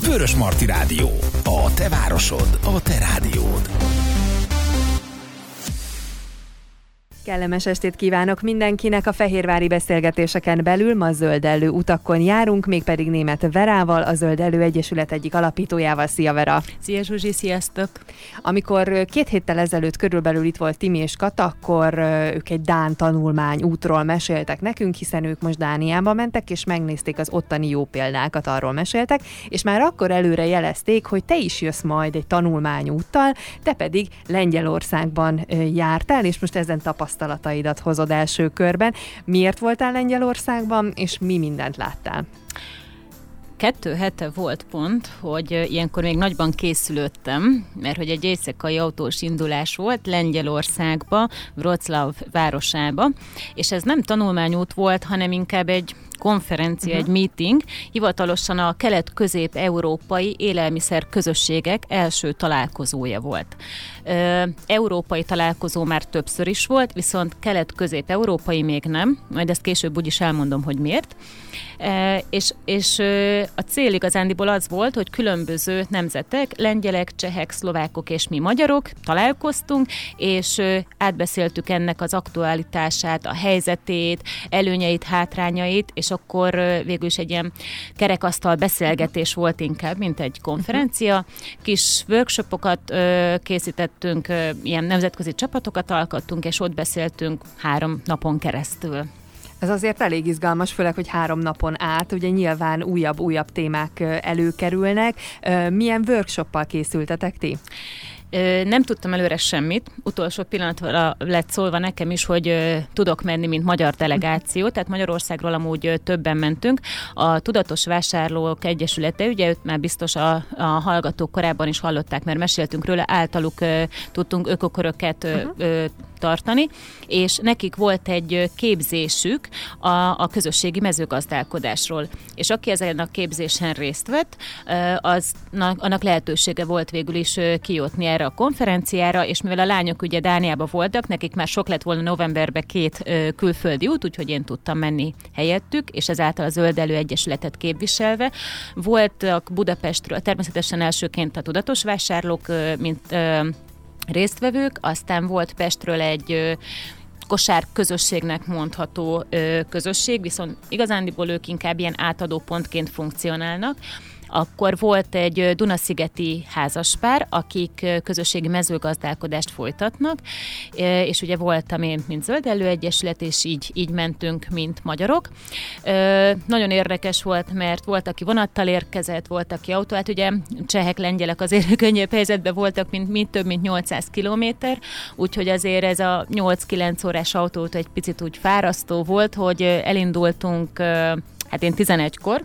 Vörös Marti Rádió. A te városod, a te rádiód. Kellemes estét kívánok mindenkinek! A fehérvári beszélgetéseken belül ma zöldellő utakon járunk, mégpedig német Verával, a Zöldellő Egyesület egyik alapítójával. Szia Vera! Szia Zsuzsi, sziasztok! Amikor két héttel ezelőtt körülbelül itt volt Timi és Kata, akkor ők egy Dán tanulmány útról meséltek nekünk, hiszen ők most Dániába mentek, és megnézték az ottani jó példákat, arról meséltek, és már akkor előre jelezték, hogy te is jössz majd egy tanulmány úttal, te pedig Lengyelországban jártál, és most ezen tapasztaltál tapasztalataidat hozod első körben. Miért voltál Lengyelországban, és mi mindent láttál? kettő hete volt pont, hogy ilyenkor még nagyban készülöttem, mert hogy egy éjszakai autós indulás volt Lengyelországba, Wroclaw városába, és ez nem tanulmányút volt, hanem inkább egy konferencia, uh-huh. egy meeting, hivatalosan a kelet-közép-európai élelmiszer közösségek első találkozója volt. Európai találkozó már többször is volt, viszont kelet-közép-európai még nem, majd ezt később úgyis elmondom, hogy miért. És, és a cél igazándiból az volt, hogy különböző nemzetek, lengyelek, csehek, szlovákok és mi magyarok találkoztunk, és átbeszéltük ennek az aktualitását, a helyzetét, előnyeit, hátrányait, és akkor végül is egy ilyen kerekasztal beszélgetés volt inkább, mint egy konferencia. Kis workshopokat készítettünk, ilyen nemzetközi csapatokat alkottunk, és ott beszéltünk három napon keresztül. Ez azért elég izgalmas, főleg, hogy három napon át, ugye nyilván újabb-újabb témák előkerülnek. Milyen workshoppal készültetek ti? Nem tudtam előre semmit. Utolsó pillanatra lett szólva nekem is, hogy tudok menni, mint magyar delegáció, tehát Magyarországról amúgy többen mentünk. A Tudatos Vásárlók Egyesülete, ugye őt már biztos a, a hallgatók korábban is hallották, mert meséltünk róla, általuk tudtunk ökoköröket uh-huh. Tartani, és nekik volt egy képzésük a, a közösségi mezőgazdálkodásról. És aki ezen a képzésen részt vett, az, annak lehetősége volt végül is kijutni erre a konferenciára, és mivel a lányok ugye Dániában voltak, nekik már sok lett volna novemberben két külföldi út, úgyhogy én tudtam menni helyettük, és ezáltal a Zöld Elő Egyesületet képviselve. Voltak Budapestről, természetesen elsőként a tudatos vásárlók, mint résztvevők, aztán volt Pestről egy kosár közösségnek mondható közösség, viszont igazándiból ők inkább ilyen átadó pontként funkcionálnak. Akkor volt egy Dunaszigeti házaspár, akik közösségi mezőgazdálkodást folytatnak, és ugye voltam én, mint Zöld Egyesület, és így, így mentünk, mint magyarok. Nagyon érdekes volt, mert volt, aki vonattal érkezett, volt, aki autó, hát ugye csehek, lengyelek azért könnyebb helyzetben voltak, mint mi, több mint 800 kilométer, úgyhogy azért ez a 8-9 órás autót egy picit úgy fárasztó volt, hogy elindultunk, hát én 11-kor,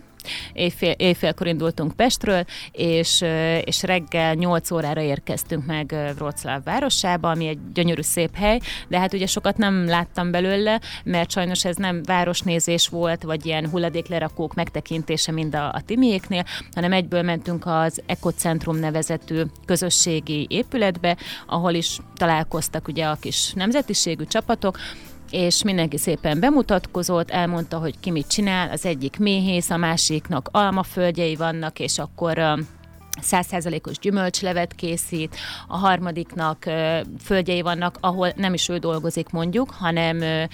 Éjfél, éjfélkor indultunk Pestről, és, és reggel 8 órára érkeztünk meg Wroclaw városába, ami egy gyönyörű szép hely, de hát ugye sokat nem láttam belőle, mert sajnos ez nem városnézés volt, vagy ilyen hulladéklerakók megtekintése, mind a, a Timiéknél, hanem egyből mentünk az Ekocentrum nevezetű közösségi épületbe, ahol is találkoztak ugye a kis nemzetiségű csapatok, és mindenki szépen bemutatkozott, elmondta, hogy ki mit csinál, az egyik méhész, a másiknak almaföldjei vannak, és akkor százszázalékos gyümölcslevet készít, a harmadiknak földjei vannak, ahol nem is ő dolgozik mondjuk, hanem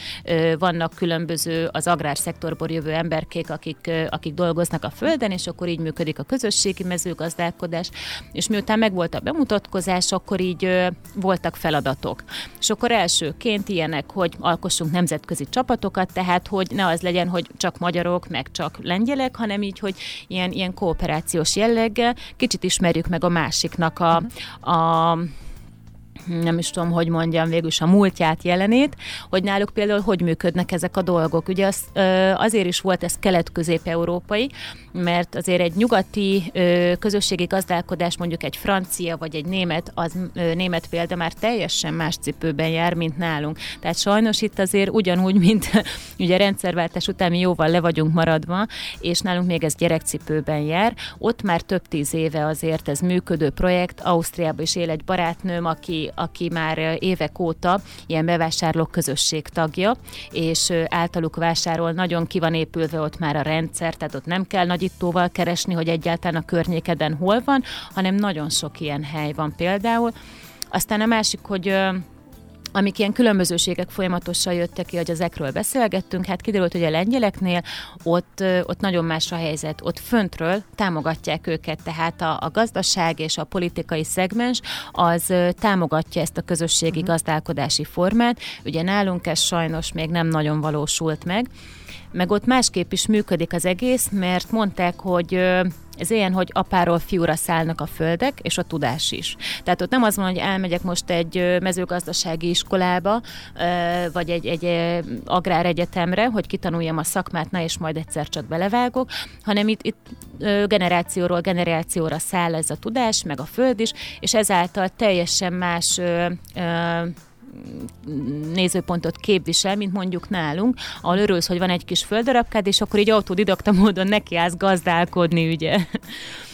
vannak különböző az agrárszektorból jövő emberkék, akik, akik dolgoznak a földen, és akkor így működik a közösségi mezőgazdálkodás, és miután megvolt a bemutatkozás, akkor így voltak feladatok. És akkor elsőként ilyenek, hogy alkossunk nemzetközi csapatokat, tehát hogy ne az legyen, hogy csak magyarok, meg csak lengyelek, hanem így, hogy ilyen, ilyen kooperációs jelleggel, kicsit ismerjük meg a másiknak a, a nem is tudom, hogy mondjam végül a múltját, jelenét, hogy náluk például hogy működnek ezek a dolgok. Ugye az, azért is volt ez kelet-közép-európai, mert azért egy nyugati közösségi gazdálkodás, mondjuk egy francia vagy egy német, az német példa már teljesen más cipőben jár, mint nálunk. Tehát sajnos itt azért ugyanúgy, mint ugye rendszerváltás után mi jóval le vagyunk maradva, és nálunk még ez gyerekcipőben jár. Ott már több tíz éve azért ez működő projekt. Ausztriában is él egy barátnőm, aki aki, már évek óta ilyen bevásárlók közösség tagja, és általuk vásárol, nagyon ki van épülve ott már a rendszer, tehát ott nem kell nagyítóval keresni, hogy egyáltalán a környékeden hol van, hanem nagyon sok ilyen hely van például. Aztán a másik, hogy amik ilyen különbözőségek folyamatosan jöttek ki, hogy ezekről beszélgettünk, hát kiderült, hogy a lengyeleknél ott, ott nagyon más a helyzet. Ott föntről támogatják őket, tehát a, a gazdaság és a politikai szegmens az támogatja ezt a közösségi uh-huh. gazdálkodási formát. Ugye nálunk ez sajnos még nem nagyon valósult meg, meg ott másképp is működik az egész, mert mondták, hogy ez ilyen, hogy apáról fiúra szállnak a földek, és a tudás is. Tehát ott nem az van, hogy elmegyek most egy mezőgazdasági iskolába, vagy egy, egy agráregyetemre, hogy kitanuljam a szakmát, na és majd egyszer csak belevágok, hanem itt, itt generációról generációra száll ez a tudás, meg a föld is, és ezáltal teljesen más nézőpontot képvisel, mint mondjuk nálunk, ahol örülsz, hogy van egy kis földarabkád, és akkor így autodidakta módon nekiállsz gazdálkodni, ugye.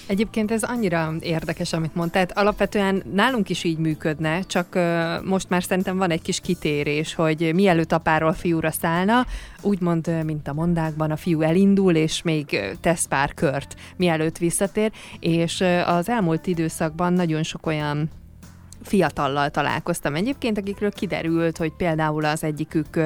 Egyébként ez annyira érdekes, amit mondtál. Alapvetően nálunk is így működne, csak most már szerintem van egy kis kitérés, hogy mielőtt apáról fiúra szállna, úgymond, mint a mondákban, a fiú elindul, és még tesz pár kört, mielőtt visszatér, és az elmúlt időszakban nagyon sok olyan fiatallal találkoztam egyébként, akikről kiderült, hogy például az egyikük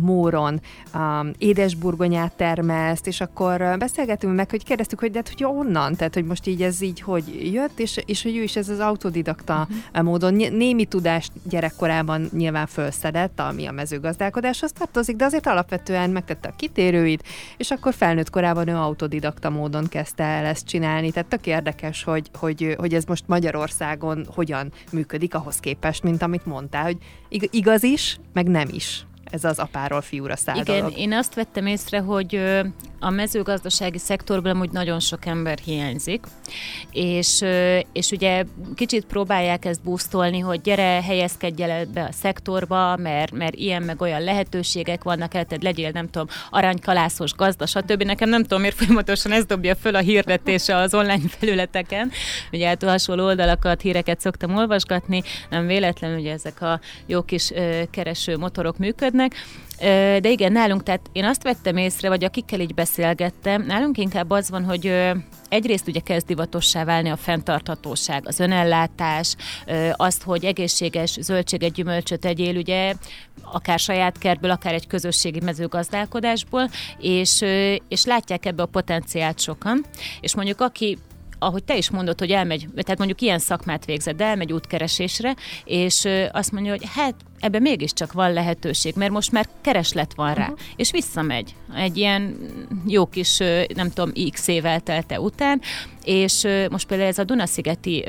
Móron um, édesburgonyát termeszt, és akkor beszélgetünk meg, hogy kérdeztük, hogy de hát, hogy onnan, tehát hogy most így ez így hogy jött, és, és hogy ő is ez az autodidakta uh-huh. módon némi tudást gyerekkorában nyilván felszedett, ami a mezőgazdálkodáshoz tartozik, de azért alapvetően megtette a kitérőit, és akkor felnőtt korában ő autodidakta módon kezdte el ezt csinálni. Tehát tök érdekes, hogy, hogy, hogy ez most Magyarországon hogyan működik ahhoz képest, mint amit mondtál, hogy igaz is, meg nem is ez az apáról fiúra száll Igen, dolog. én azt vettem észre, hogy a mezőgazdasági szektorban amúgy nagyon sok ember hiányzik, és, és ugye kicsit próbálják ezt boostolni, hogy gyere, helyezkedj el be a szektorba, mert, mert ilyen meg olyan lehetőségek vannak, el, tehát legyél, nem tudom, aranykalászos gazda, stb. Nekem nem tudom, miért folyamatosan ez dobja föl a hirdetése az online felületeken. Ugye hát hasonló oldalakat, híreket szoktam olvasgatni, nem véletlenül, ugye ezek a jó kis kereső motorok működnek, de igen, nálunk, tehát én azt vettem észre, vagy akikkel így beszélgettem, nálunk inkább az van, hogy egyrészt ugye kezd divatossá válni a fenntarthatóság, az önellátás, azt, hogy egészséges zöldséget, gyümölcsöt egyél, ugye akár saját kertből, akár egy közösségi mezőgazdálkodásból, és, és látják ebbe a potenciált sokan, és mondjuk aki ahogy te is mondod, hogy elmegy, tehát mondjuk ilyen szakmát végzett, de elmegy útkeresésre, és azt mondja, hogy hát ebben mégiscsak van lehetőség, mert most már kereslet van rá, uh-huh. és visszamegy egy ilyen jó kis, nem tudom, x évvel telte után, és most például ez a Dunaszigeti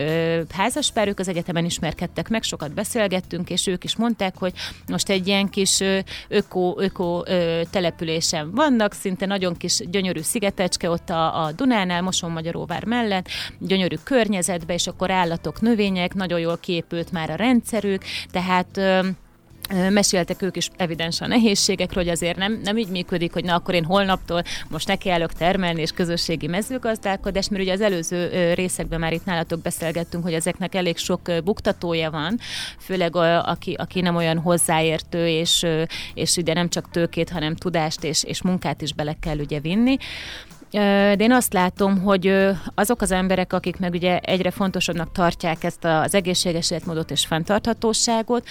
házaspár, ők az egyetemen ismerkedtek meg, sokat beszélgettünk, és ők is mondták, hogy most egy ilyen kis öko, öko településen vannak, szinte nagyon kis gyönyörű szigetecske ott a, a Dunánál, Moson-Magyaróvár mellett, gyönyörű környezetbe, és akkor állatok, növények, nagyon jól képült már a rendszerük, tehát meséltek ők is evidens a nehézségekről, hogy azért nem, nem így működik, hogy na akkor én holnaptól most nekiállok termelni és közösségi mezőgazdálkodás, mert ugye az előző részekben már itt nálatok beszélgettünk, hogy ezeknek elég sok buktatója van, főleg a, aki, aki nem olyan hozzáértő, és, és ugye nem csak tőkét, hanem tudást és, és munkát is bele kell ugye vinni. De én azt látom, hogy azok az emberek, akik meg ugye egyre fontosabbnak tartják ezt az egészséges életmódot és fenntarthatóságot,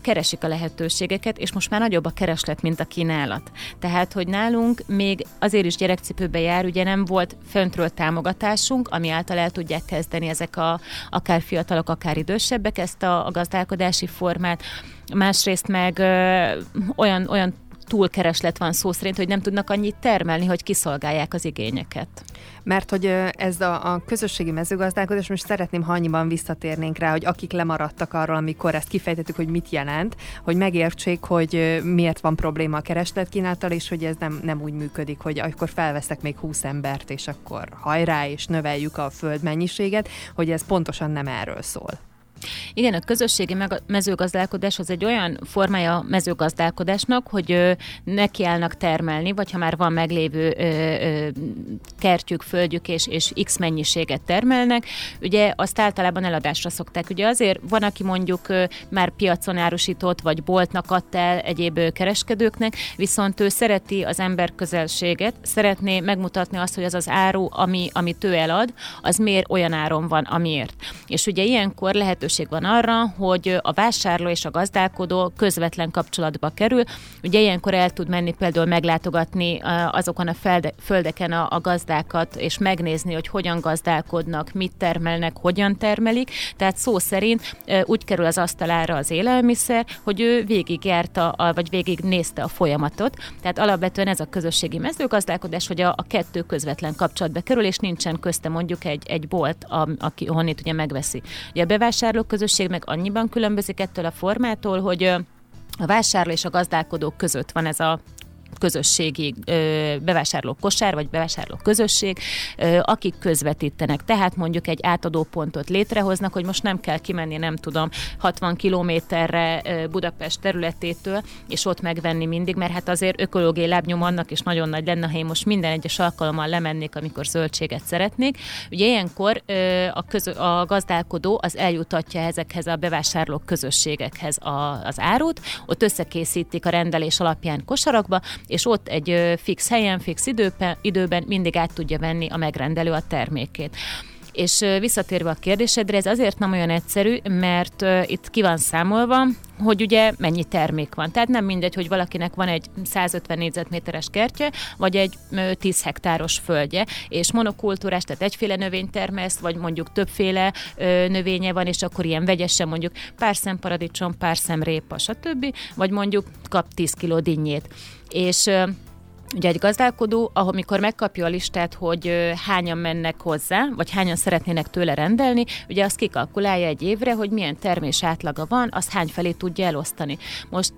keresik a lehetőségeket, és most már nagyobb a kereslet, mint a kínálat. Tehát, hogy nálunk még azért is gyerekcipőbe jár, ugye nem volt föntről támogatásunk, ami által el tudják kezdeni ezek a akár fiatalok, akár idősebbek ezt a, a gazdálkodási formát, másrészt meg ö, olyan, olyan túlkereslet van szó szerint, hogy nem tudnak annyit termelni, hogy kiszolgálják az igényeket. Mert hogy ez a, a közösségi mezőgazdálkodás, most szeretném, ha annyiban visszatérnénk rá, hogy akik lemaradtak arról, amikor ezt kifejtettük, hogy mit jelent, hogy megértsék, hogy miért van probléma a keresletkínálattal, és hogy ez nem, nem úgy működik, hogy akkor felveszek még 20 embert, és akkor hajrá, és növeljük a föld mennyiséget, hogy ez pontosan nem erről szól. Igen, a közösségi mezőgazdálkodás az egy olyan formája a mezőgazdálkodásnak, hogy nekiállnak termelni, vagy ha már van meglévő kertjük, földjük és, és x mennyiséget termelnek, ugye azt általában eladásra szokták. Ugye azért van, aki mondjuk már piacon árusított, vagy boltnak adta el egyéb kereskedőknek, viszont ő szereti az ember közelséget, szeretné megmutatni azt, hogy az az áru, ami, amit ő elad, az miért olyan áron van, amiért. És ugye ilyenkor lehetőség van arra, hogy a vásárló és a gazdálkodó közvetlen kapcsolatba kerül. Ugye ilyenkor el tud menni például meglátogatni azokon a földeken a, gazdákat, és megnézni, hogy hogyan gazdálkodnak, mit termelnek, hogyan termelik. Tehát szó szerint úgy kerül az asztalára az élelmiszer, hogy ő végigjárta, vagy végig nézte a folyamatot. Tehát alapvetően ez a közösségi mezőgazdálkodás, hogy a, a kettő közvetlen kapcsolatba kerül, és nincsen közte mondjuk egy, egy bolt, aki honnét ugye megveszi. Ugye a közösség meg annyiban különbözik ettől a formától, hogy a vásárló és a gazdálkodók között van ez a közösségi ö, bevásárló kosár, vagy bevásárló közösség, akik közvetítenek. Tehát mondjuk egy átadó pontot létrehoznak, hogy most nem kell kimenni, nem tudom, 60 kilométerre Budapest területétől, és ott megvenni mindig, mert hát azért ökológiai lábnyom annak is nagyon nagy lenne, ha én most minden egyes alkalommal lemennék, amikor zöldséget szeretnék. Ugye ilyenkor a, közö, a gazdálkodó az eljutatja ezekhez a bevásárlók közösségekhez a, az árut, ott összekészítik a rendelés alapján kosarakba, és ott egy fix helyen, fix időben, időben mindig át tudja venni a megrendelő a termékét. És visszatérve a kérdésedre, ez azért nem olyan egyszerű, mert itt ki van számolva, hogy ugye mennyi termék van. Tehát nem mindegy, hogy valakinek van egy 150 négyzetméteres kertje, vagy egy 10 hektáros földje, és monokultúrás, tehát egyféle növényt termeszt, vagy mondjuk többféle növénye van, és akkor ilyen vegyesen mondjuk pár szem paradicsom, pár szem répa, stb. Vagy mondjuk kap 10 kiló dinnyét. És Ugye egy gazdálkodó, amikor megkapja a listát, hogy hányan mennek hozzá, vagy hányan szeretnének tőle rendelni, ugye azt kikalkulálja egy évre, hogy milyen termés átlaga van, azt hány felé tudja elosztani. Most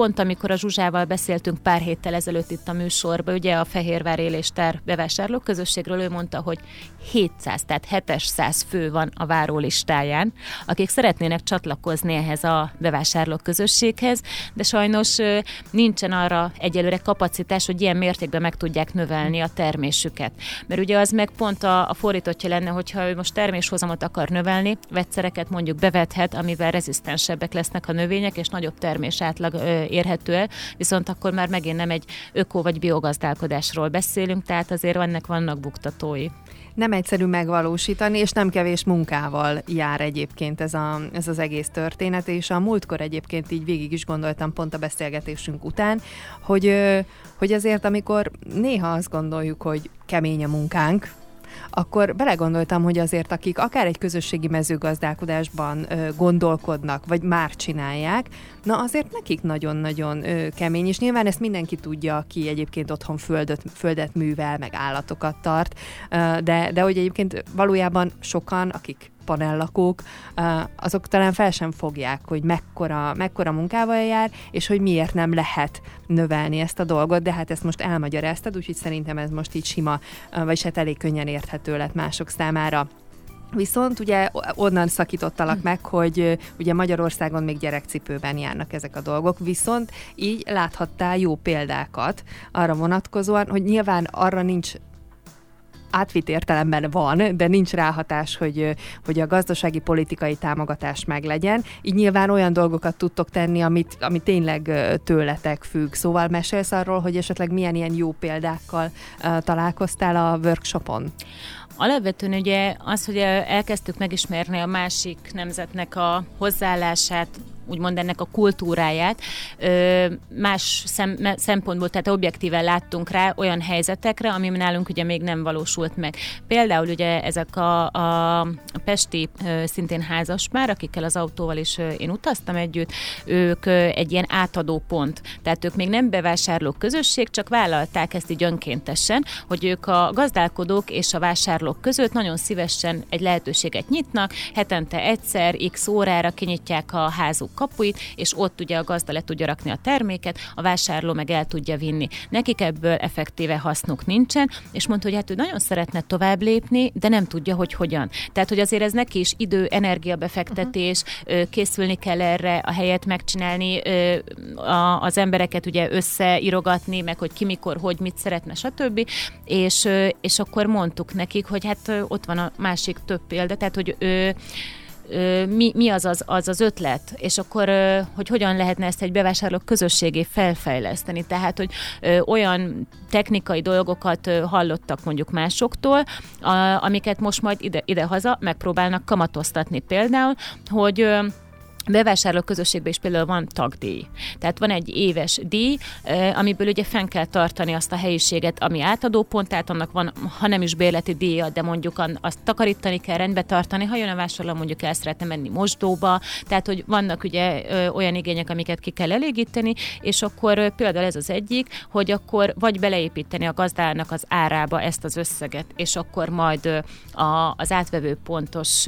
pont amikor a Zsuzsával beszéltünk pár héttel ezelőtt itt a műsorban, ugye a Fehérvár Éléstár bevásárlók közösségről, ő mondta, hogy 700, tehát 700 fő van a várólistáján, akik szeretnének csatlakozni ehhez a bevásárlók közösséghez, de sajnos nincsen arra egyelőre kapacitás, hogy ilyen mértékben meg tudják növelni a termésüket. Mert ugye az meg pont a, a fordítottja lenne, hogyha ő most terméshozamot akar növelni, vegyszereket mondjuk bevethet, amivel rezisztensebbek lesznek a növények, és nagyobb termés átlag érhető el, viszont akkor már megint nem egy öko vagy biogazdálkodásról beszélünk, tehát azért ennek vannak buktatói. Nem egyszerű megvalósítani, és nem kevés munkával jár egyébként ez, a, ez az egész történet, és a múltkor egyébként így végig is gondoltam pont a beszélgetésünk után, hogy, hogy azért amikor néha azt gondoljuk, hogy kemény a munkánk, akkor belegondoltam, hogy azért akik akár egy közösségi mezőgazdálkodásban gondolkodnak, vagy már csinálják, na azért nekik nagyon-nagyon kemény, és nyilván ezt mindenki tudja, aki egyébként otthon földet, földet művel, meg állatokat tart, de, de hogy egyébként valójában sokan, akik panellakók, azok talán fel sem fogják, hogy mekkora, mekkora munkával jár, és hogy miért nem lehet növelni ezt a dolgot, de hát ezt most elmagyaráztad, úgyhogy szerintem ez most így sima, vagy hát elég könnyen érthető lett mások számára. Viszont ugye onnan szakítottalak meg, hogy ugye Magyarországon még gyerekcipőben járnak ezek a dolgok, viszont így láthattál jó példákat arra vonatkozóan, hogy nyilván arra nincs átvitt értelemben van, de nincs ráhatás, hogy, hogy a gazdasági politikai támogatás meglegyen. Így nyilván olyan dolgokat tudtok tenni, amit, amit tényleg tőletek függ. Szóval mesélsz arról, hogy esetleg milyen ilyen jó példákkal találkoztál a workshopon? Alapvetően ugye az, hogy elkezdtük megismerni a másik nemzetnek a hozzáállását, úgymond ennek a kultúráját más szem, szempontból, tehát objektíven láttunk rá olyan helyzetekre, ami nálunk ugye még nem valósult meg. Például ugye ezek a, a, pesti szintén házas már, akikkel az autóval is én utaztam együtt, ők egy ilyen átadó pont. Tehát ők még nem bevásárlók közösség, csak vállalták ezt így önkéntesen, hogy ők a gazdálkodók és a vásárlók között nagyon szívesen egy lehetőséget nyitnak, hetente egyszer, x órára kinyitják a házuk kapuit, és ott ugye a gazda le tudja rakni a terméket, a vásárló meg el tudja vinni. Nekik ebből effektíve hasznuk nincsen, és mondta, hogy hát ő nagyon szeretne tovább lépni, de nem tudja, hogy hogyan. Tehát, hogy azért ez neki is idő, energiabefektetés, uh-huh. készülni kell erre, a helyet megcsinálni, az embereket ugye összeirogatni, meg hogy ki mikor, hogy mit szeretne, stb. És, és akkor mondtuk nekik, hogy hát ott van a másik több példa, tehát hogy ő mi, mi az, az az az ötlet, és akkor hogy hogyan lehetne ezt egy bevásárlók közösségé felfejleszteni. Tehát, hogy olyan technikai dolgokat hallottak mondjuk másoktól, amiket most majd ide, ide-haza megpróbálnak kamatoztatni például, hogy bevásárló közösségben is például van tagdíj. Tehát van egy éves díj, amiből ugye fenn kell tartani azt a helyiséget, ami átadó pont, tehát annak van, ha nem is bérleti díja, de mondjuk azt takarítani kell, rendbe tartani, ha jön a vásárló, mondjuk el szeretne menni mosdóba, tehát hogy vannak ugye olyan igények, amiket ki kell elégíteni, és akkor például ez az egyik, hogy akkor vagy beleépíteni a gazdának az árába ezt az összeget, és akkor majd a, az átvevő pontos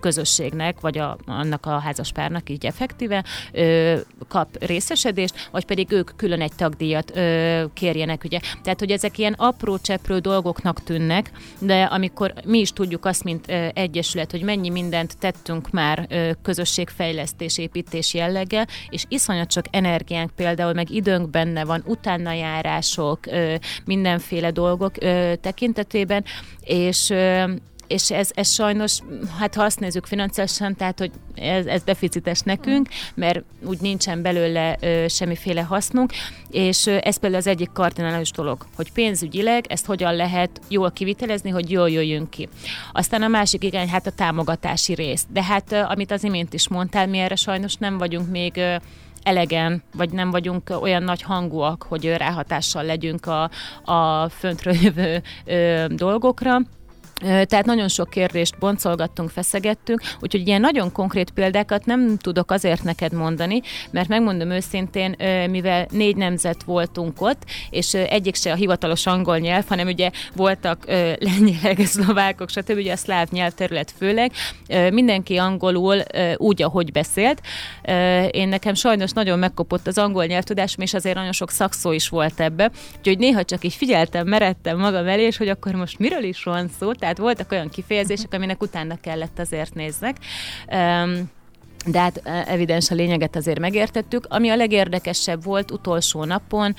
közösségnek, vagy a, annak annak a házaspárnak így effektíve ö, kap részesedést, vagy pedig ők külön egy tagdíjat ö, kérjenek, ugye. Tehát, hogy ezek ilyen apró cseprő dolgoknak tűnnek, de amikor mi is tudjuk azt, mint ö, egyesület, hogy mennyi mindent tettünk már ö, közösségfejlesztés, építés jelleggel, és iszonyat csak energiánk például, meg időnk benne van, utána járások, ö, mindenféle dolgok ö, tekintetében, és ö, és ez, ez sajnos, hát ha azt nézzük financiálisan, tehát, hogy ez, ez deficites nekünk, mert úgy nincsen belőle ö, semmiféle hasznunk, és ö, ez például az egyik kardinális dolog, hogy pénzügyileg ezt hogyan lehet jól kivitelezni, hogy jól jöjjünk ki. Aztán a másik igen, hát a támogatási rész. De hát, ö, amit az imént is mondtál, mi erre sajnos nem vagyunk még ö, elegen, vagy nem vagyunk olyan nagy hangúak, hogy ráhatással legyünk a, a föntről jövő ö, dolgokra. Tehát nagyon sok kérdést boncolgattunk, feszegettünk, úgyhogy ilyen nagyon konkrét példákat nem tudok azért neked mondani, mert megmondom őszintén, mivel négy nemzet voltunk ott, és egyik se a hivatalos angol nyelv, hanem ugye voltak lengyelek, szlovákok, stb. ugye a szláv nyelvterület főleg, mindenki angolul úgy, ahogy beszélt. Én nekem sajnos nagyon megkopott az angol nyelvtudásom, és azért nagyon sok szakszó is volt ebbe, úgyhogy néha csak így figyeltem, meredtem magam elé, és hogy akkor most miről is van szó, tehát voltak olyan kifejezések, aminek utána kellett azért néznek. Um, de hát evidens a lényeget azért megértettük. Ami a legérdekesebb volt utolsó napon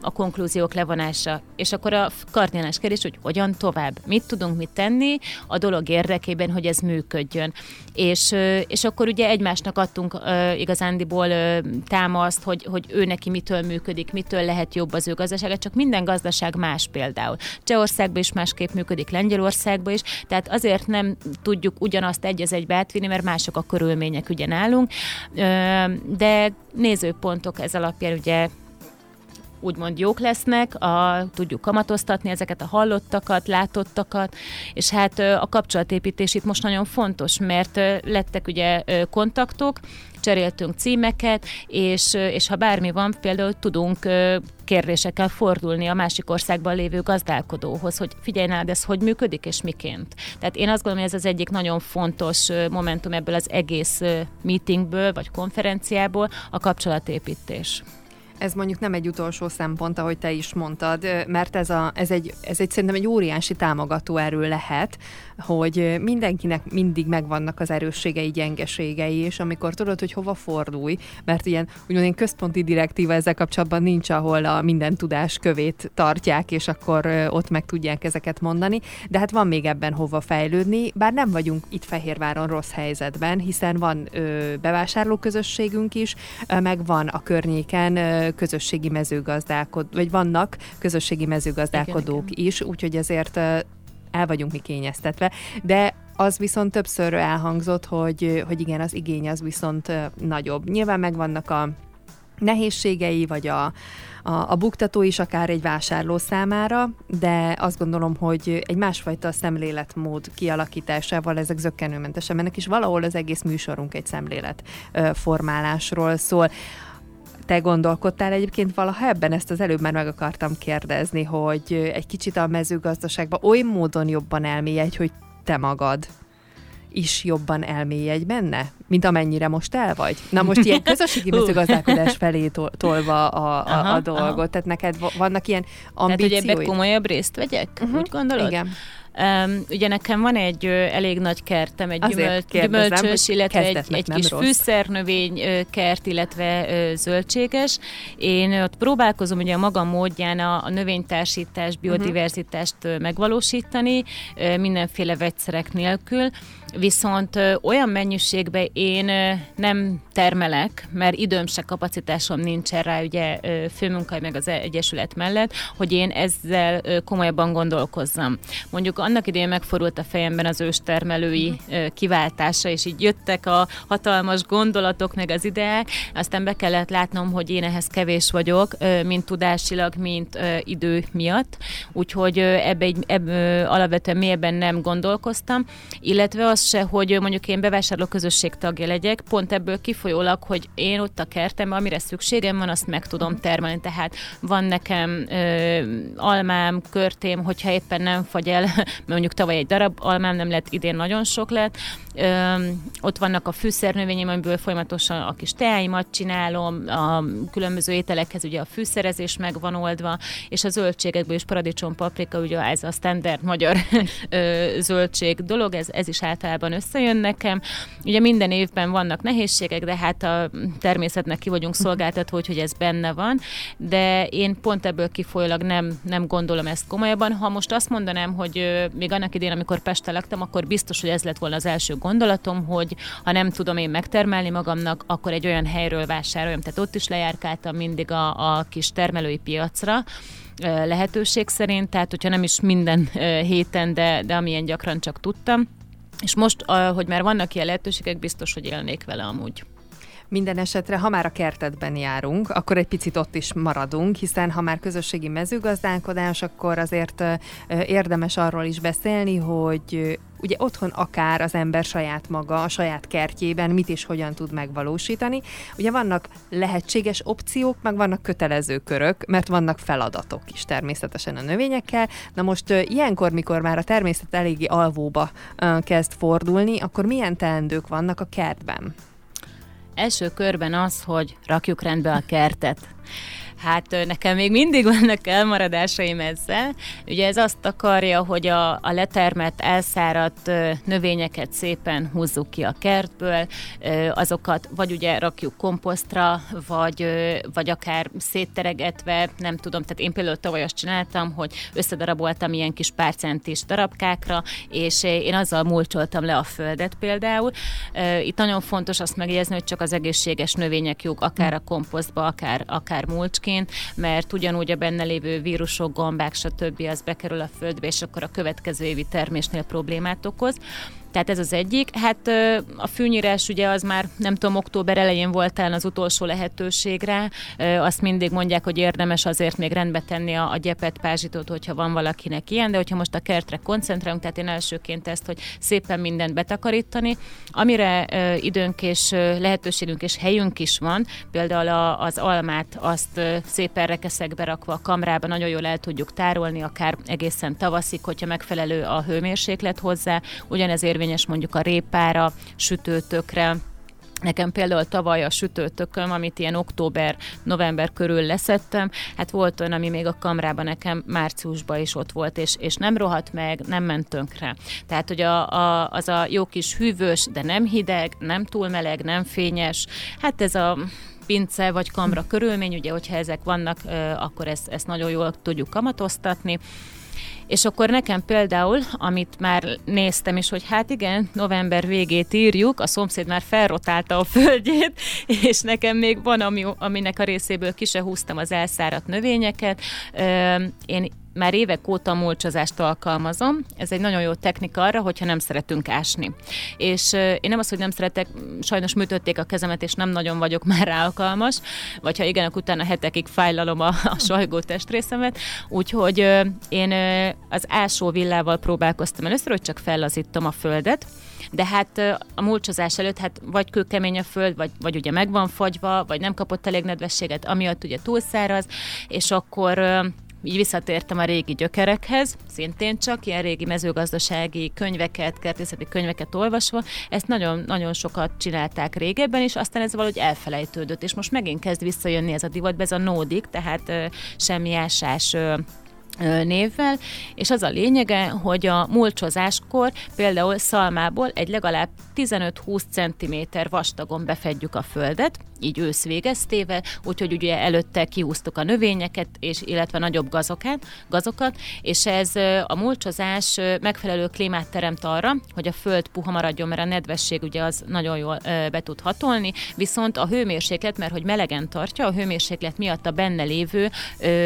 a konklúziók levonása, és akkor a kardinálás kérdés, hogy hogyan tovább, mit tudunk mit tenni a dolog érdekében, hogy ez működjön. És, és akkor ugye egymásnak adtunk igazándiból támaszt, hogy, hogy ő neki mitől működik, mitől lehet jobb az ő gazdasága, csak minden gazdaság más például. Csehországban is másképp működik, Lengyelországban is, tehát azért nem tudjuk ugyanazt egy az egybe átvinni, mert mások a körül körülmények ugye nálunk, de nézőpontok ez alapján ugye úgymond jók lesznek, a, tudjuk kamatoztatni ezeket a hallottakat, látottakat, és hát a kapcsolatépítés itt most nagyon fontos, mert lettek ugye kontaktok, cseréltünk címeket, és, és ha bármi van, például tudunk kérdésekkel fordulni a másik országban lévő gazdálkodóhoz, hogy figyelj nálad, ez hogy működik, és miként. Tehát én azt gondolom, hogy ez az egyik nagyon fontos momentum ebből az egész meetingből, vagy konferenciából, a kapcsolatépítés. Ez mondjuk nem egy utolsó szempont, ahogy te is mondtad, mert ez, a, ez, egy, ez egy szerintem egy óriási támogató erő lehet, hogy mindenkinek mindig megvannak az erősségei, gyengeségei, és amikor tudod, hogy hova fordulj, mert ilyen úgymond központi direktíva ezzel kapcsolatban nincs, ahol a minden tudás kövét tartják, és akkor ott meg tudják ezeket mondani, de hát van még ebben hova fejlődni, bár nem vagyunk itt Fehérváron rossz helyzetben, hiszen van ö, bevásárlóközösségünk is, ö, meg van a környéken ö, közösségi mezőgazdálkodók, vagy vannak közösségi mezőgazdálkodók igen, igen. is, úgyhogy ezért el vagyunk mi kényeztetve, de az viszont többször elhangzott, hogy, hogy igen, az igény az viszont nagyobb. Nyilván megvannak a nehézségei, vagy a, a, a buktató is akár egy vásárló számára, de azt gondolom, hogy egy másfajta szemléletmód kialakításával ezek zöggenőmentesen mennek, és valahol az egész műsorunk egy szemlélet formálásról szól. Te gondolkodtál egyébként valaha ebben? Ezt az előbb már meg akartam kérdezni, hogy egy kicsit a mezőgazdaságban oly módon jobban elmélyedj, hogy te magad is jobban elmélyedj benne, mint amennyire most el vagy? Na most ilyen közösségi mezőgazdálkodás felé tolva a, a, aha, a dolgot, aha. tehát neked vannak ilyen ambícióid? Tehát, hogy ebben komolyabb részt vegyek, uh-huh. úgy gondolod? Igen. Um, ugye nekem van egy ö, elég nagy kertem, egy gyümöl, gyümölcsös, illetve egy, egy kis rossz. fűszernövény ö, kert, illetve ö, zöldséges. Én ott próbálkozom ugye a magam módján a, a növénytársítást, mhm. biodiverzitást uh-huh. megvalósítani, ö, mindenféle vegyszerek nélkül viszont olyan mennyiségben én nem termelek, mert időm se kapacitásom nincsen rá, ugye főmunkai meg az Egyesület mellett, hogy én ezzel komolyabban gondolkozzam. Mondjuk annak idején megforult a fejemben az őstermelői mhm. kiváltása, és így jöttek a hatalmas gondolatok, meg az ideák, aztán be kellett látnom, hogy én ehhez kevés vagyok, mint tudásilag, mint idő miatt, úgyhogy ebbe, egy, ebbe alapvetően mélyebben nem gondolkoztam, illetve az se, hogy mondjuk én bevásárló közösség tagja legyek, pont ebből kifolyólag, hogy én ott a kertemben, amire szükségem van, azt meg tudom termelni. Tehát van nekem ö, almám, körtém, hogyha éppen nem fagy el, mondjuk tavaly egy darab almám nem lett, idén nagyon sok lett. Ö, ott vannak a fűszernövényeim, amiből folyamatosan a kis teáimat csinálom, a különböző ételekhez ugye a fűszerezés meg van oldva, és a zöldségekből is paradicsom, paprika, ugye ez a standard magyar ö, zöldség dolog, ez, ez is általában általában összejön nekem. Ugye minden évben vannak nehézségek, de hát a természetnek ki vagyunk szolgáltatva, hogy, ez benne van, de én pont ebből kifolyólag nem, nem gondolom ezt komolyabban. Ha most azt mondanám, hogy még annak idén, amikor Pesten laktam, akkor biztos, hogy ez lett volna az első gondolatom, hogy ha nem tudom én megtermelni magamnak, akkor egy olyan helyről vásároljam. Tehát ott is lejárkáltam mindig a, a kis termelői piacra, lehetőség szerint, tehát hogyha nem is minden héten, de, de amilyen gyakran csak tudtam. És most, hogy már vannak ilyen lehetőségek, biztos, hogy élnék vele amúgy. Minden esetre, ha már a kertetben járunk, akkor egy picit ott is maradunk, hiszen ha már közösségi mezőgazdálkodás, akkor azért érdemes arról is beszélni, hogy ugye otthon akár az ember saját maga, a saját kertjében mit és hogyan tud megvalósítani. Ugye vannak lehetséges opciók, meg vannak kötelező körök, mert vannak feladatok is természetesen a növényekkel. Na most ilyenkor, mikor már a természet eléggé alvóba kezd fordulni, akkor milyen teendők vannak a kertben? Első körben az, hogy rakjuk rendbe a kertet. Hát nekem még mindig vannak elmaradásaim ezzel. Ugye ez azt akarja, hogy a, a letermett, elszáradt növényeket szépen húzzuk ki a kertből, azokat vagy ugye rakjuk komposztra, vagy, vagy akár szétteregetve, nem tudom, tehát én például tavaly azt csináltam, hogy összedaraboltam ilyen kis pár centis darabkákra, és én azzal mulcsoltam le a földet például. Itt nagyon fontos azt megjegyezni, hogy csak az egészséges növények jók, akár a komposztba, akár, akár mulcsként, környékén, mert ugyanúgy a benne lévő vírusok, gombák, stb. az bekerül a földbe, és akkor a következő évi termésnél problémát okoz. Tehát ez az egyik. Hát a fűnyírás ugye az már nem tudom, október elején volt talán az utolsó lehetőségre. Azt mindig mondják, hogy érdemes azért még rendbe tenni a, a gyepet, pázsitot, hogyha van valakinek ilyen, de hogyha most a kertre koncentrálunk, tehát én elsőként ezt, hogy szépen mindent betakarítani. Amire időnk és lehetőségünk és helyünk is van, például a, az almát azt szépen rekeszekbe rakva a kamrába nagyon jól el tudjuk tárolni, akár egészen tavaszig, hogyha megfelelő a hőmérséklet hozzá. Ugyanezért érvényes mondjuk a répára, sütőtökre, Nekem például tavaly a sütőtököm, amit ilyen október-november körül leszettem, hát volt olyan, ami még a kamrában nekem márciusban is ott volt, és, és nem rohadt meg, nem ment tönkre. Tehát, hogy a, a, az a jó kis hűvös, de nem hideg, nem túl meleg, nem fényes, hát ez a pince vagy kamra körülmény, ugye, hogyha ezek vannak, akkor ezt, ezt nagyon jól tudjuk kamatoztatni. És akkor nekem például, amit már néztem is, hogy hát igen, november végét írjuk, a szomszéd már felrotálta a földjét, és nekem még van, ami, aminek a részéből ki se húztam az elszáradt növényeket. Én már évek óta mulcsozást alkalmazom. Ez egy nagyon jó technika arra, hogyha nem szeretünk ásni. És én nem az, hogy nem szeretek, sajnos műtötték a kezemet, és nem nagyon vagyok már rá alkalmas, vagy ha igen, akkor utána hetekig fájlalom a, a sajgó testrészemet. Úgyhogy én az ásó villával próbálkoztam először, hogy csak fellazítom a földet, de hát a mulcsozás előtt hát vagy kőkemény a föld, vagy, vagy ugye meg van fagyva, vagy nem kapott elég nedvességet, amiatt ugye túlszáraz, és akkor így visszatértem a régi gyökerekhez, szintén csak ilyen régi mezőgazdasági könyveket, kertészeti könyveket olvasva, ezt nagyon, nagyon sokat csinálták régebben, és aztán ez valahogy elfelejtődött, és most megint kezd visszajönni ez a divatba, ez a nódik, tehát ö, semmi ásás ö, névvel, és az a lényege, hogy a mulcsozáskor például szalmából egy legalább 15-20 cm vastagon befedjük a földet, így ősz végeztével, úgyhogy ugye előtte kiúztuk a növényeket, és illetve nagyobb gazokat, gazokat, és ez a mulcsozás megfelelő klímát teremt arra, hogy a föld puha maradjon, mert a nedvesség ugye az nagyon jól be tud hatolni, viszont a hőmérséklet, mert hogy melegen tartja, a hőmérséklet miatt a benne lévő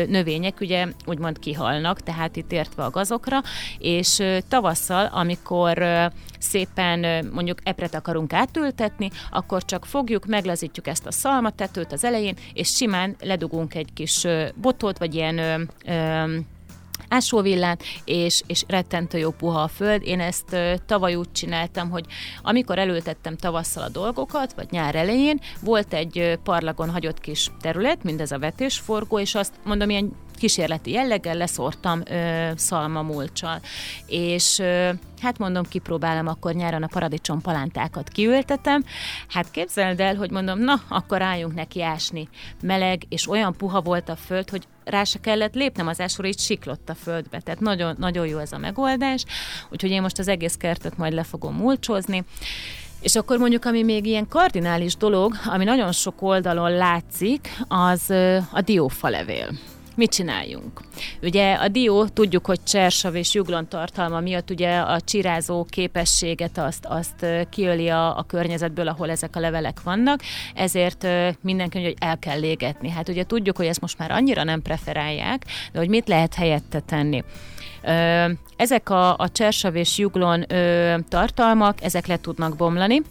növények ugye úgymond kihalnak, tehát itt értve a gazokra, és tavasszal, amikor szépen mondjuk epret akarunk átültetni, akkor csak fogjuk, meglazítjuk ezt a szalmatetőt az elején, és simán ledugunk egy kis botot, vagy ilyen ö, ö, ásóvillát, és, és rettentő jó puha a föld. Én ezt ö, tavaly úgy csináltam, hogy amikor elültettem tavasszal a dolgokat, vagy nyár elején, volt egy parlagon hagyott kis terület, mindez a vetésforgó, és azt mondom, ilyen kísérleti jelleggel leszórtam ö, szalmamulcsal. És ö, hát mondom, kipróbálom akkor nyáron a paradicsom palántákat kiültetem. Hát képzeld el, hogy mondom, na, akkor álljunk neki ásni. Meleg, és olyan puha volt a föld, hogy rá se kellett lépnem az ásóra, így siklott a földbe. Tehát nagyon, nagyon jó ez a megoldás. Úgyhogy én most az egész kertet majd le fogom mulcsozni. És akkor mondjuk, ami még ilyen kardinális dolog, ami nagyon sok oldalon látszik, az a diófalevél mit csináljunk? Ugye a dió, tudjuk, hogy csersav és juglon tartalma miatt ugye a csirázó képességet azt, azt kiöli a, a környezetből, ahol ezek a levelek vannak, ezért mindenki hogy el kell légetni. Hát ugye tudjuk, hogy ezt most már annyira nem preferálják, de hogy mit lehet helyette tenni. Ezek a, a csersav és juglon tartalmak, ezek le tudnak bomlani,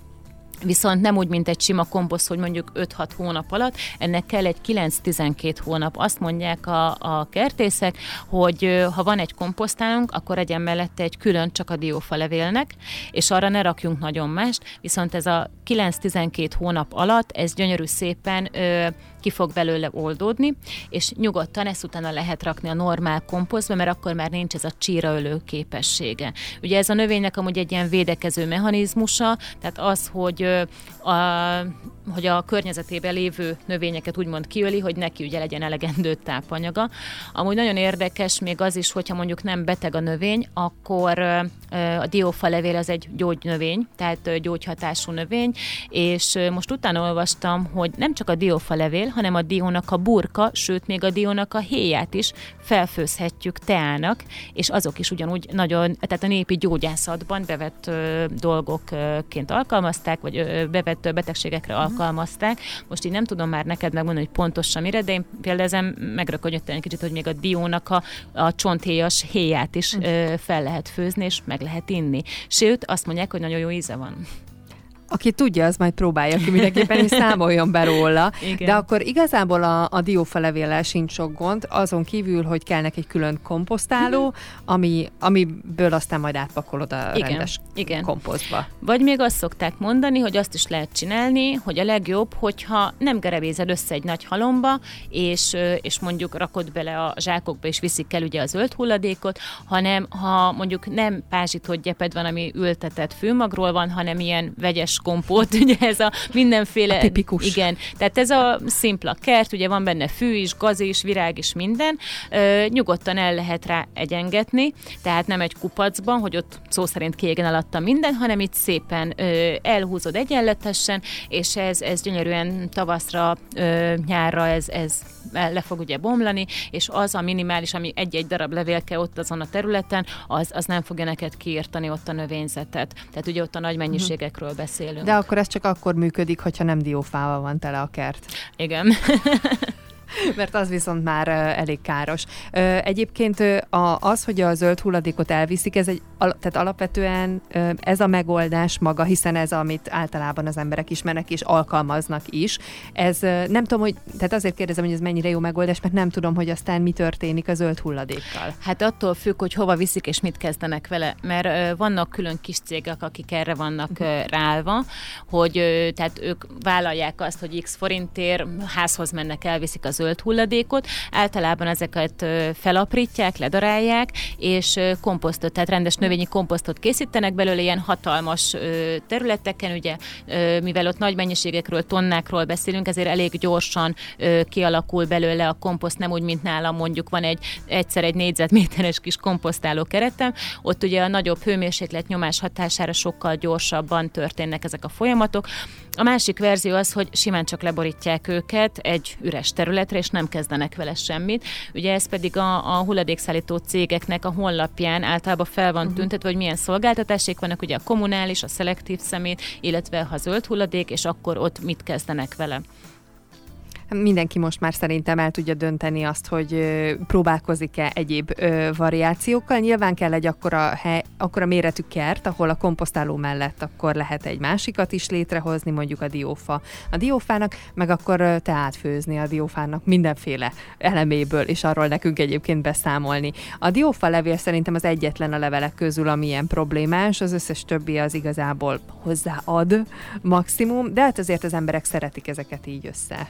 Viszont nem úgy, mint egy sima komposzt, hogy mondjuk 5-6 hónap alatt, ennek kell egy 9-12 hónap. Azt mondják a, a kertészek, hogy ha van egy komposztálunk, akkor egyen mellette egy külön csak a diófa levélnek, és arra ne rakjunk nagyon mást, viszont ez a 9-12 hónap alatt, ez gyönyörű szépen ö, ki fog belőle oldódni, és nyugodtan ezt utána lehet rakni a normál komposztba, mert akkor már nincs ez a csíraölő képessége. Ugye ez a növénynek amúgy egy ilyen védekező mechanizmusa, tehát az, hogy a, hogy a környezetében lévő növényeket úgymond kiöli, hogy neki ugye legyen elegendő tápanyaga. Amúgy nagyon érdekes még az is, hogyha mondjuk nem beteg a növény, akkor a diófa levél az egy gyógynövény, tehát gyógyhatású növény, és most utána olvastam, hogy nem csak a diófa levél, hanem a diónak a burka, sőt még a diónak a héját is felfőzhetjük teának, és azok is ugyanúgy nagyon, tehát a népi gyógyászatban bevett dolgokként alkalmazták, vagy bevett betegségekre mhm. Alkalmazták. Most így nem tudom már neked megmondani, hogy pontosan mire, de én például ezen megrökönyödtem egy kicsit, hogy még a diónak a, a csonthéjas héját is ö, fel lehet főzni, és meg lehet inni. Sőt, azt mondják, hogy nagyon jó íze van. Aki tudja, az majd próbálja ki mindenképpen, és számoljon be róla. Igen. De akkor igazából a, a diófalevéllel sincs sok gond, azon kívül, hogy kell neki egy külön komposztáló, uh-huh. ami, amiből aztán majd átpakolod a Igen. rendes Igen. komposztba. Vagy még azt szokták mondani, hogy azt is lehet csinálni, hogy a legjobb, hogyha nem gerebézed össze egy nagy halomba, és, és mondjuk rakod bele a zsákokba, és viszik el ugye a zöld hulladékot, hanem ha mondjuk nem pázsitott gyeped van, ami ültetett főmagról van, hanem ilyen vegyes kompót, ugye ez a mindenféle... A tipikus. Igen, tehát ez a szimpla kert, ugye van benne fű is, gaz is, virág is, minden. Ö, nyugodtan el lehet rá egyengetni, tehát nem egy kupacban, hogy ott szó szerint kiégen alatta minden, hanem itt szépen ö, elhúzod egyenletesen, és ez, ez gyönyörűen tavaszra, ö, nyárra ez, ez le fog ugye bomlani, és az a minimális, ami egy-egy darab levélke ott azon a területen, az, az nem fogja neked kiírtani ott a növényzetet. Tehát ugye ott a nagy mennyiségekről beszél beszélünk. De akkor ez csak akkor működik, hogyha nem diófával van tele a kert. Igen. mert az viszont már elég káros. Egyébként az, hogy a zöld hulladékot elviszik, ez egy, tehát alapvetően ez a megoldás maga, hiszen ez, amit általában az emberek ismernek és alkalmaznak is. Ez nem tudom, hogy, tehát azért kérdezem, hogy ez mennyire jó megoldás, mert nem tudom, hogy aztán mi történik a zöld hulladékkal. Hát attól függ, hogy hova viszik és mit kezdenek vele, mert vannak külön kis cégek, akik erre vannak uh-huh. hogy tehát ők vállalják azt, hogy x forintért házhoz mennek, elviszik az zöld hulladékot. Általában ezeket felaprítják, ledarálják, és komposztot, tehát rendes növényi komposztot készítenek belőle ilyen hatalmas területeken, ugye, mivel ott nagy mennyiségekről, tonnákról beszélünk, ezért elég gyorsan kialakul belőle a komposzt, nem úgy, mint nálam mondjuk van egy egyszer egy négyzetméteres kis komposztáló keretem, ott ugye a nagyobb hőmérséklet nyomás hatására sokkal gyorsabban történnek ezek a folyamatok. A másik verzió az, hogy simán csak leborítják őket egy üres területre, és nem kezdenek vele semmit. Ugye ez pedig a, a hulladékszállító cégeknek a honlapján általában fel van uh-huh. tüntetve, hogy milyen szolgáltatások vannak, ugye a kommunális, a szelektív szemét, illetve ha zöld hulladék, és akkor ott mit kezdenek vele. Mindenki most már szerintem el tudja dönteni azt, hogy próbálkozik-e egyéb variációkkal. Nyilván kell egy akkora, hely, akkora méretű kert, ahol a komposztáló mellett akkor lehet egy másikat is létrehozni, mondjuk a diófa. A diófának, meg akkor te átfőzni a diófának mindenféle eleméből, és arról nekünk egyébként beszámolni. A diófa levél szerintem az egyetlen a levelek közül, ami ilyen problémás, az összes többi az igazából hozzáad maximum, de hát azért az emberek szeretik ezeket így össze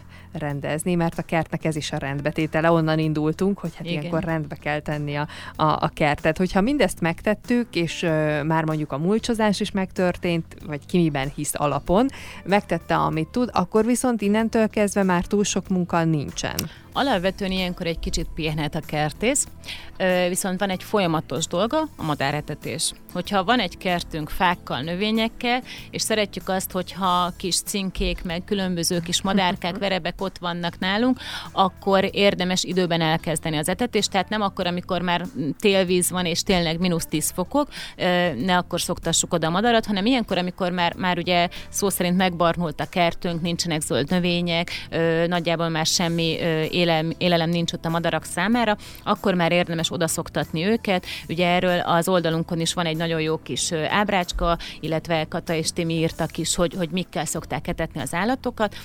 rendezni, mert a kertnek ez is a rendbetétele, onnan indultunk, hogy hát Igen. ilyenkor rendbe kell tenni a, a, a kertet. Hogyha mindezt megtettük, és ö, már mondjuk a mulcsozás is megtörtént, vagy ki miben hisz alapon, megtette, amit tud, akkor viszont innentől kezdve már túl sok munka nincsen. Alapvetően ilyenkor egy kicsit pihenhet a kertész, viszont van egy folyamatos dolga, a madáretetés. Hogyha van egy kertünk fákkal, növényekkel, és szeretjük azt, hogyha kis cinkék, meg különböző kis madárkák, verebek ott vannak nálunk, akkor érdemes időben elkezdeni az etetést, tehát nem akkor, amikor már télvíz van, és tényleg mínusz 10 fokok, ne akkor szoktassuk oda a madarat, hanem ilyenkor, amikor már, már ugye szó szerint megbarnult a kertünk, nincsenek zöld növények, nagyjából már semmi élelem, élelem nincs ott a madarak számára, akkor már érdemes odaszoktatni őket. Ugye erről az oldalunkon is van egy nagyon jó kis ábrácska, illetve Kata és Timi írtak is, hogy, hogy mikkel szokták etetni az állatokat.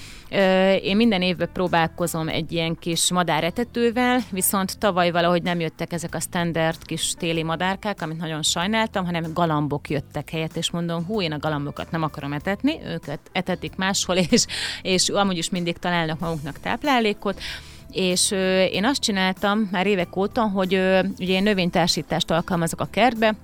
Én minden évben próbálkozom egy ilyen kis madáretetővel, viszont tavaly valahogy nem jöttek ezek a standard kis téli madárkák, amit nagyon sajnáltam, hanem galambok jöttek helyett, és mondom, hú, én a galambokat nem akarom etetni, őket etetik máshol, és, és amúgy is mindig találnak maguknak táplálékot és én azt csináltam már évek óta, hogy ugye én növénytársítást alkalmazok a kertbe,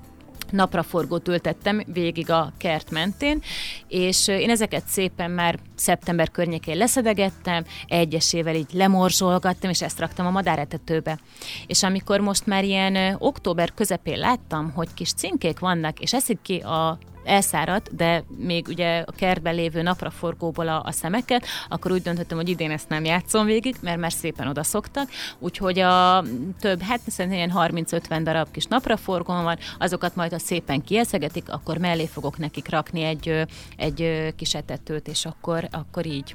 napraforgót ültettem végig a kert mentén, és én ezeket szépen már szeptember környékén leszedegettem, egyesével így lemorzsolgattam, és ezt raktam a madáretetőbe. És amikor most már ilyen október közepén láttam, hogy kis cinkék vannak, és eszik ki a elszáradt, de még ugye a kertben lévő napraforgóból a, a szemeket, akkor úgy döntöttem, hogy idén ezt nem játszom végig, mert már szépen odaszoktak, úgyhogy a több, hát szerintem ilyen 30-50 darab kis napraforgón van, azokat majd a szépen kieszegetik, akkor mellé fogok nekik rakni egy, egy kis etetőt, és akkor, akkor így.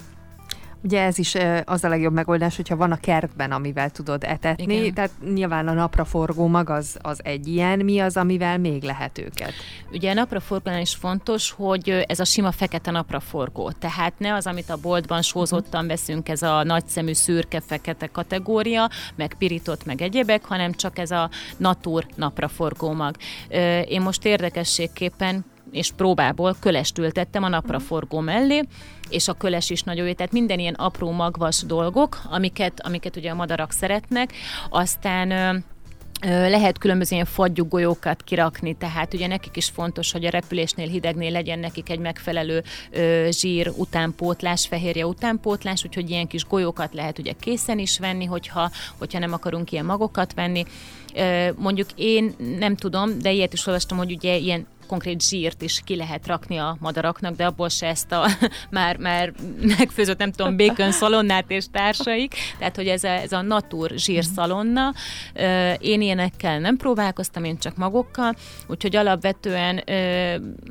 Ugye ez is az a legjobb megoldás, hogyha van a kertben, amivel tudod etetni, Igen. tehát nyilván a napraforgó mag az, az egy ilyen, mi az, amivel még lehet őket? Ugye a napraforgónál is fontos, hogy ez a sima fekete napraforgó, tehát ne az, amit a boltban sózottan mhm. veszünk, ez a nagyszemű szürke-fekete kategória, meg pirított, meg egyébek, hanem csak ez a natur napraforgó mag. Én most érdekességképpen és próbából kölest ültettem a napraforgó mellé, és a köles is nagyon jó, tehát minden ilyen apró magvas dolgok, amiket, amiket ugye a madarak szeretnek, aztán lehet különböző ilyen fagyú golyókat kirakni, tehát ugye nekik is fontos, hogy a repülésnél hidegnél legyen nekik egy megfelelő ö, zsír utánpótlás, fehérje utánpótlás, úgyhogy ilyen kis golyókat lehet ugye készen is venni, hogyha, hogyha nem akarunk ilyen magokat venni. Ö, mondjuk én nem tudom, de ilyet is olvastam, hogy ugye ilyen konkrét zsírt is ki lehet rakni a madaraknak, de abból se ezt a már, már megfőzött, nem tudom, bacon szalonnát és társaik, tehát hogy ez a, ez a natur zsírszalonna. Én ilyenekkel nem próbálkoztam, én csak magokkal, úgyhogy alapvetően,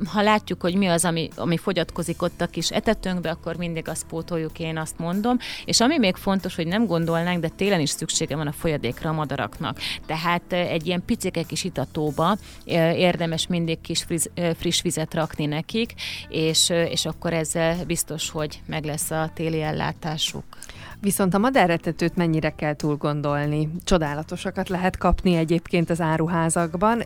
ha látjuk, hogy mi az, ami, ami fogyatkozik ott a kis etetőnkbe, akkor mindig azt pótoljuk, én azt mondom. És ami még fontos, hogy nem gondolnánk, de télen is szüksége van a folyadékra a madaraknak. Tehát egy ilyen picike kis itatóba érdemes mindig kis friss, friss vizet rakni nekik, és, és akkor ezzel biztos, hogy meg lesz a téli ellátásuk. Viszont a madáretetőt mennyire kell túl gondolni? Csodálatosakat lehet kapni egyébként az áruházakban.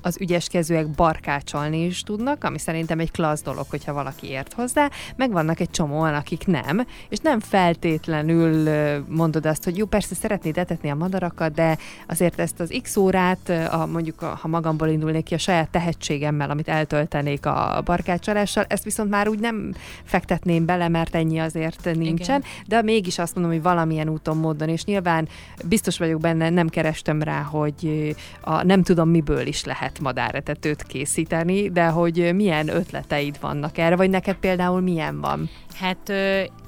Az ügyeskezőek barkácsolni is tudnak, ami szerintem egy klassz dolog, hogyha valaki ért hozzá. Meg vannak egy csomóan, akik nem, és nem feltétlenül mondod azt, hogy jó, persze szeretnéd etetni a madarakat, de azért ezt az x órát, a, mondjuk ha magamból indulnék ki a saját tehetségemmel, amit eltöltenék a barkácsolással, ezt viszont már úgy nem fektetném bele, mert ennyi azért nincsen, Igen. de mégis azt mondom, hogy valamilyen úton, módon, és nyilván biztos vagyok benne, nem kerestem rá, hogy a, nem tudom miből is lehet madáretetőt készíteni, de hogy milyen ötleteid vannak erre, vagy neked például milyen van? Hát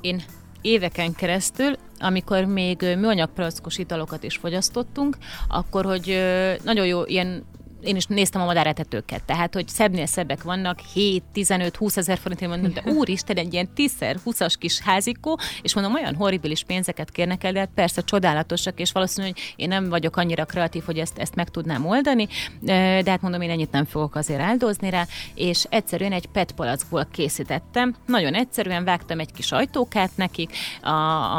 én éveken keresztül, amikor még műanyag italokat is fogyasztottunk, akkor, hogy nagyon jó ilyen én is néztem a madáretetőket, tehát, hogy szebbnél szebbek vannak, 7-15-20 ezer forintért mondom, de úristen, egy ilyen 10-20-as kis házikó, és mondom, olyan horribilis pénzeket kérnek el, de hát persze csodálatosak, és valószínű, hogy én nem vagyok annyira kreatív, hogy ezt, ezt meg tudnám oldani, de hát mondom, én ennyit nem fogok azért áldozni rá, és egyszerűen egy PET palackból készítettem, nagyon egyszerűen vágtam egy kis ajtókát nekik a,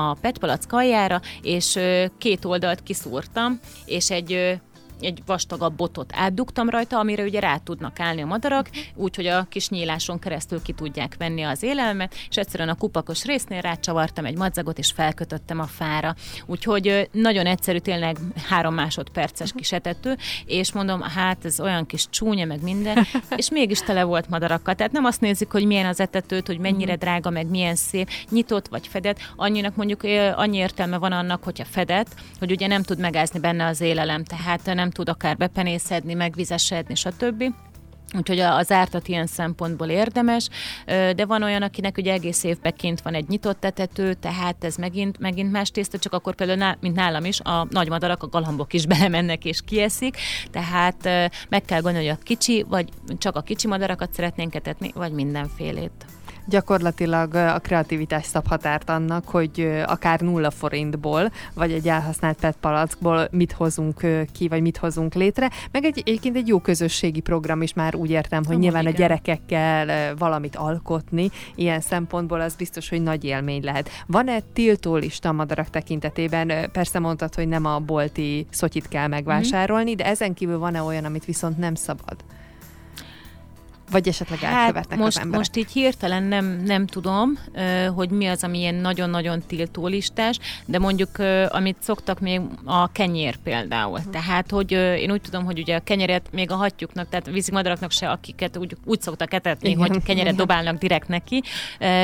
a PET palack aljára, és két oldalt kiszúrtam, és egy egy vastagabb botot átdugtam rajta, amire ugye rá tudnak állni a madarak, úgyhogy a kis nyíláson keresztül ki tudják venni az élelmet, és egyszerűen a kupakos résznél rácsavartam egy madzagot, és felkötöttem a fára. Úgyhogy nagyon egyszerű, tényleg három másodperces kis etető, és mondom, hát ez olyan kis csúnya, meg minden, és mégis tele volt madarakkal. Tehát nem azt nézzük, hogy milyen az etetőt, hogy mennyire mhm. drága, meg milyen szép, nyitott vagy fedett. Annyinak mondjuk annyi értelme van annak, hogyha fedett, hogy ugye nem tud megázni benne az élelem, tehát nem tud akár bepenészedni, megvizesedni, stb. Úgyhogy az ártat ilyen szempontból érdemes, de van olyan, akinek ugye egész évben kint van egy nyitott tetető, tehát ez megint, megint más tészta, csak akkor például, mint nálam is, a nagy madarak, a galambok is belemennek és kieszik, tehát meg kell gondolni, hogy a kicsi, vagy csak a kicsi madarakat szeretnénk etetni, vagy mindenfélét gyakorlatilag a kreativitás szab határt annak, hogy akár nulla forintból, vagy egy elhasznált PET palackból mit hozunk ki, vagy mit hozunk létre, meg egy, egyébként egy jó közösségi program is már úgy értem, hogy nyilván igen. a gyerekekkel valamit alkotni, ilyen szempontból az biztos, hogy nagy élmény lehet. Van-e tiltólista madarak tekintetében? Persze mondtad, hogy nem a bolti szotyit kell megvásárolni, mm. de ezen kívül van-e olyan, amit viszont nem szabad? Vagy esetleg hát elkövetnek most, az emberek? Most így hirtelen nem, nem tudom, hogy mi az, ami ilyen nagyon-nagyon tiltólistás, de mondjuk, amit szoktak még a kenyér például. Uh-huh. Tehát, hogy én úgy tudom, hogy ugye a kenyeret még a hattyúknak, tehát vízimadaraknak se, akiket úgy, úgy szoktak etetni, Igen. hogy kenyeret Igen. dobálnak direkt neki.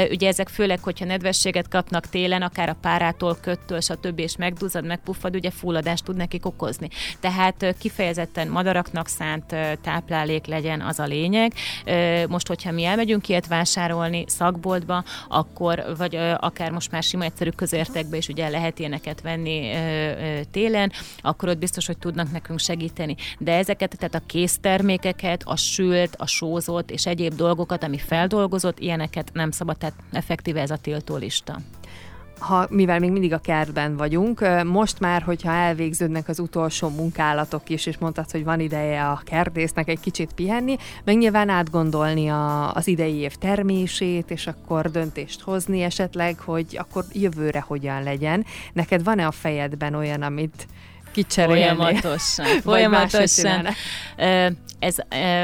Ugye ezek főleg, hogyha nedvességet kapnak télen, akár a párától, köttől, stb. és megduzzad, megpuffad, ugye fulladást tud nekik okozni. Tehát kifejezetten madaraknak szánt táplálék legyen az a lényeg, most, hogyha mi elmegyünk ilyet vásárolni szakboltba, akkor, vagy akár most már sima egyszerű közértekbe is ugye lehet ilyeneket venni télen, akkor ott biztos, hogy tudnak nekünk segíteni. De ezeket, tehát a késztermékeket, a sült, a sózott és egyéb dolgokat, ami feldolgozott, ilyeneket nem szabad, tehát effektíve ez a tiltólista ha, mivel még mindig a kertben vagyunk, most már, hogyha elvégződnek az utolsó munkálatok is, és mondtad, hogy van ideje a kertésznek egy kicsit pihenni, meg nyilván átgondolni a, az idei év termését, és akkor döntést hozni esetleg, hogy akkor jövőre hogyan legyen. Neked van-e a fejedben olyan, amit kicserélni? Folyamatosan. Folyamatosan ez,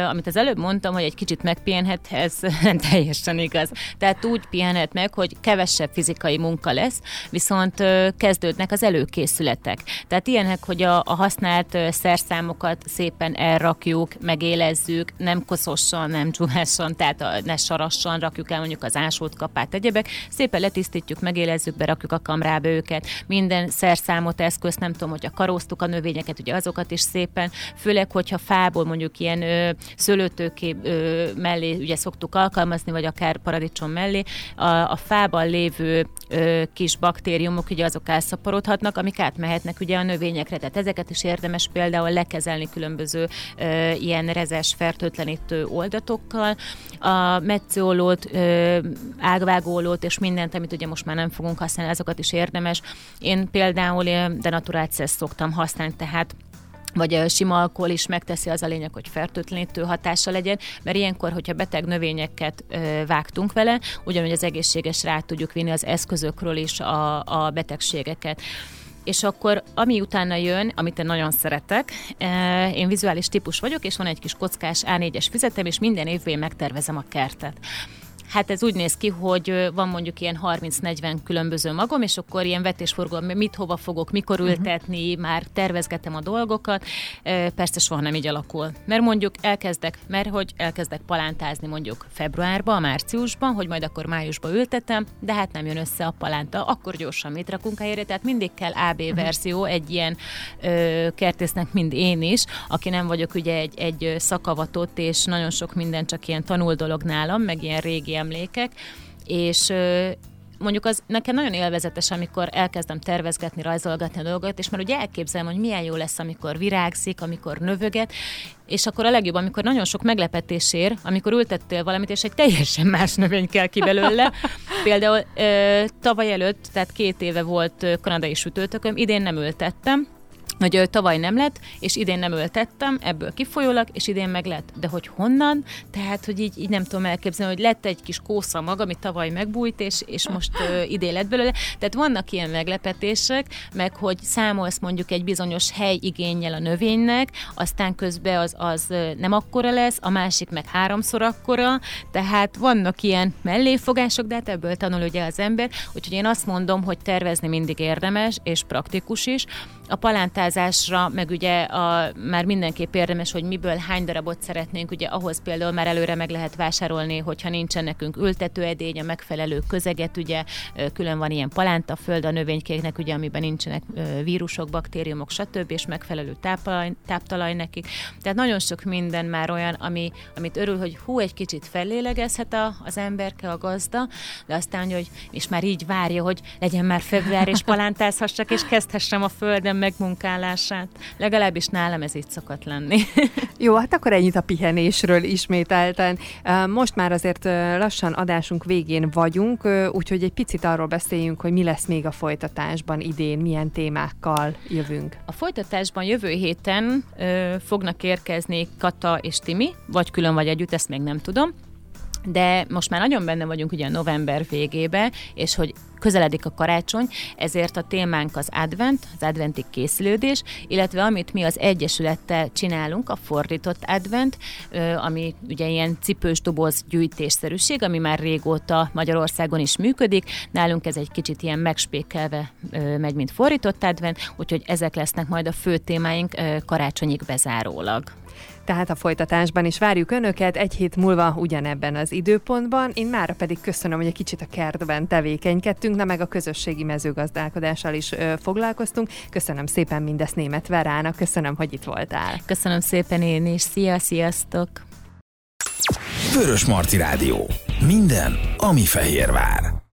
amit az előbb mondtam, hogy egy kicsit megpihenhet, ez teljesen igaz. Tehát úgy pihenhet meg, hogy kevesebb fizikai munka lesz, viszont kezdődnek az előkészületek. Tehát ilyenek, hogy a, a használt szerszámokat szépen elrakjuk, megélezzük, nem koszossan, nem csúvásan, tehát a, ne sarassan rakjuk el mondjuk az ásót, kapát, egyebek. Szépen letisztítjuk, megélezzük, berakjuk a kamrába őket. Minden szerszámot, eszközt, nem tudom, hogy a karóztuk a növényeket, ugye azokat is szépen, főleg, hogyha fából mondjuk ilyen ö, szőlőtőké ö, mellé ugye szoktuk alkalmazni, vagy akár paradicsom mellé, a, a fában lévő ö, kis baktériumok ugye azok elszaporodhatnak, amik átmehetnek ugye a növényekre. Tehát ezeket is érdemes például lekezelni különböző ö, ilyen rezes fertőtlenítő oldatokkal. A metszőolót, ágvágólót és mindent, amit ugye most már nem fogunk használni, azokat is érdemes. Én például de naturált szoktam használni, tehát vagy sima alkohol is megteszi az a lényeg, hogy fertőtlenítő hatása legyen, mert ilyenkor, hogyha beteg növényeket ö, vágtunk vele, ugyanúgy az egészséges rá tudjuk vinni az eszközökről is a, a betegségeket és akkor ami utána jön, amit én nagyon szeretek, én vizuális típus vagyok, és van egy kis kockás A4-es füzetem, és minden évben megtervezem a kertet. Hát ez úgy néz ki, hogy van mondjuk ilyen 30-40 különböző magom, és akkor ilyen vetésforgó, mit hova fogok, mikor mhm. ültetni, uh-huh. már tervezgetem a dolgokat. Persze soha nem így alakul. Mert mondjuk elkezdek, mert hogy elkezdek palántázni mondjuk februárban, márciusban, hogy majd akkor májusban ültetem, de hát nem jön össze a palánta, akkor gyorsan mit rakunk helyére, tehát mindig kell AB uh-huh. verzió egy ilyen ö, kertésznek, mind én is, aki nem vagyok ugye egy, egy szakavatott, és nagyon sok minden csak ilyen tanul dolog nálam, meg ilyen régi emlékek, és mondjuk az nekem nagyon élvezetes, amikor elkezdem tervezgetni, rajzolgatni a dolgokat, és már ugye elképzelem, hogy milyen jó lesz, amikor virágzik, amikor növöget, és akkor a legjobb, amikor nagyon sok meglepetés ér, amikor ültettél valamit, és egy teljesen más növény kell ki belőle. Például ö, tavaly előtt, tehát két éve volt kanadai sütőtököm, idén nem ültettem, hogy tavaly nem lett, és idén nem öltettem, ebből kifolyólag, és idén meg lett. De hogy honnan? Tehát, hogy így, így nem tudom elképzelni, hogy lett egy kis kósza maga, ami tavaly megbújt, és, és most uh, idén lett belőle. Tehát vannak ilyen meglepetések, meg hogy számolsz mondjuk egy bizonyos hely igényel a növénynek, aztán közben az, az nem akkora lesz, a másik meg háromszor akkora, tehát vannak ilyen melléfogások, de hát ebből tanul ugye az ember, úgyhogy én azt mondom, hogy tervezni mindig érdemes, és praktikus is. A palántás tisztázásra, meg ugye a, már mindenképp érdemes, hogy miből hány darabot szeretnénk, ugye ahhoz például már előre meg lehet vásárolni, hogyha nincsen nekünk ültetőedény, a megfelelő közeget, ugye külön van ilyen palánta föld a növénykéknek, ugye amiben nincsenek vírusok, baktériumok, stb. és megfelelő táptalaj, táptalaj nekik. Tehát nagyon sok minden már olyan, ami, amit örül, hogy hú, egy kicsit fellélegezhet a, az emberke, a gazda, de aztán, hogy és már így várja, hogy legyen már február, és palántázhassak, és kezdhessem a földön megmunkálni regenerálását. Legalábbis nálam ez így szokott lenni. Jó, hát akkor ennyit a pihenésről ismételten. Most már azért lassan adásunk végén vagyunk, úgyhogy egy picit arról beszéljünk, hogy mi lesz még a folytatásban idén, milyen témákkal jövünk. A folytatásban jövő héten ö, fognak érkezni Kata és Timi, vagy külön vagy együtt, ezt még nem tudom de most már nagyon benne vagyunk ugye a november végébe, és hogy közeledik a karácsony, ezért a témánk az advent, az adventi készülődés, illetve amit mi az Egyesülettel csinálunk, a fordított advent, ami ugye ilyen cipős doboz gyűjtésszerűség, ami már régóta Magyarországon is működik. Nálunk ez egy kicsit ilyen megspékelve megy, mint fordított advent, úgyhogy ezek lesznek majd a fő témáink karácsonyig bezárólag. Tehát a folytatásban is várjuk Önöket egy hét múlva ugyanebben az időpontban. Én már pedig köszönöm, hogy egy kicsit a kertben tevékenykedtünk, na meg a közösségi mezőgazdálkodással is ö, foglalkoztunk. Köszönöm szépen mindezt német Verának, köszönöm, hogy itt voltál. Köszönöm szépen én is, szia, sziasztok! Vörös Marti Rádió. Minden, ami Fehérvár.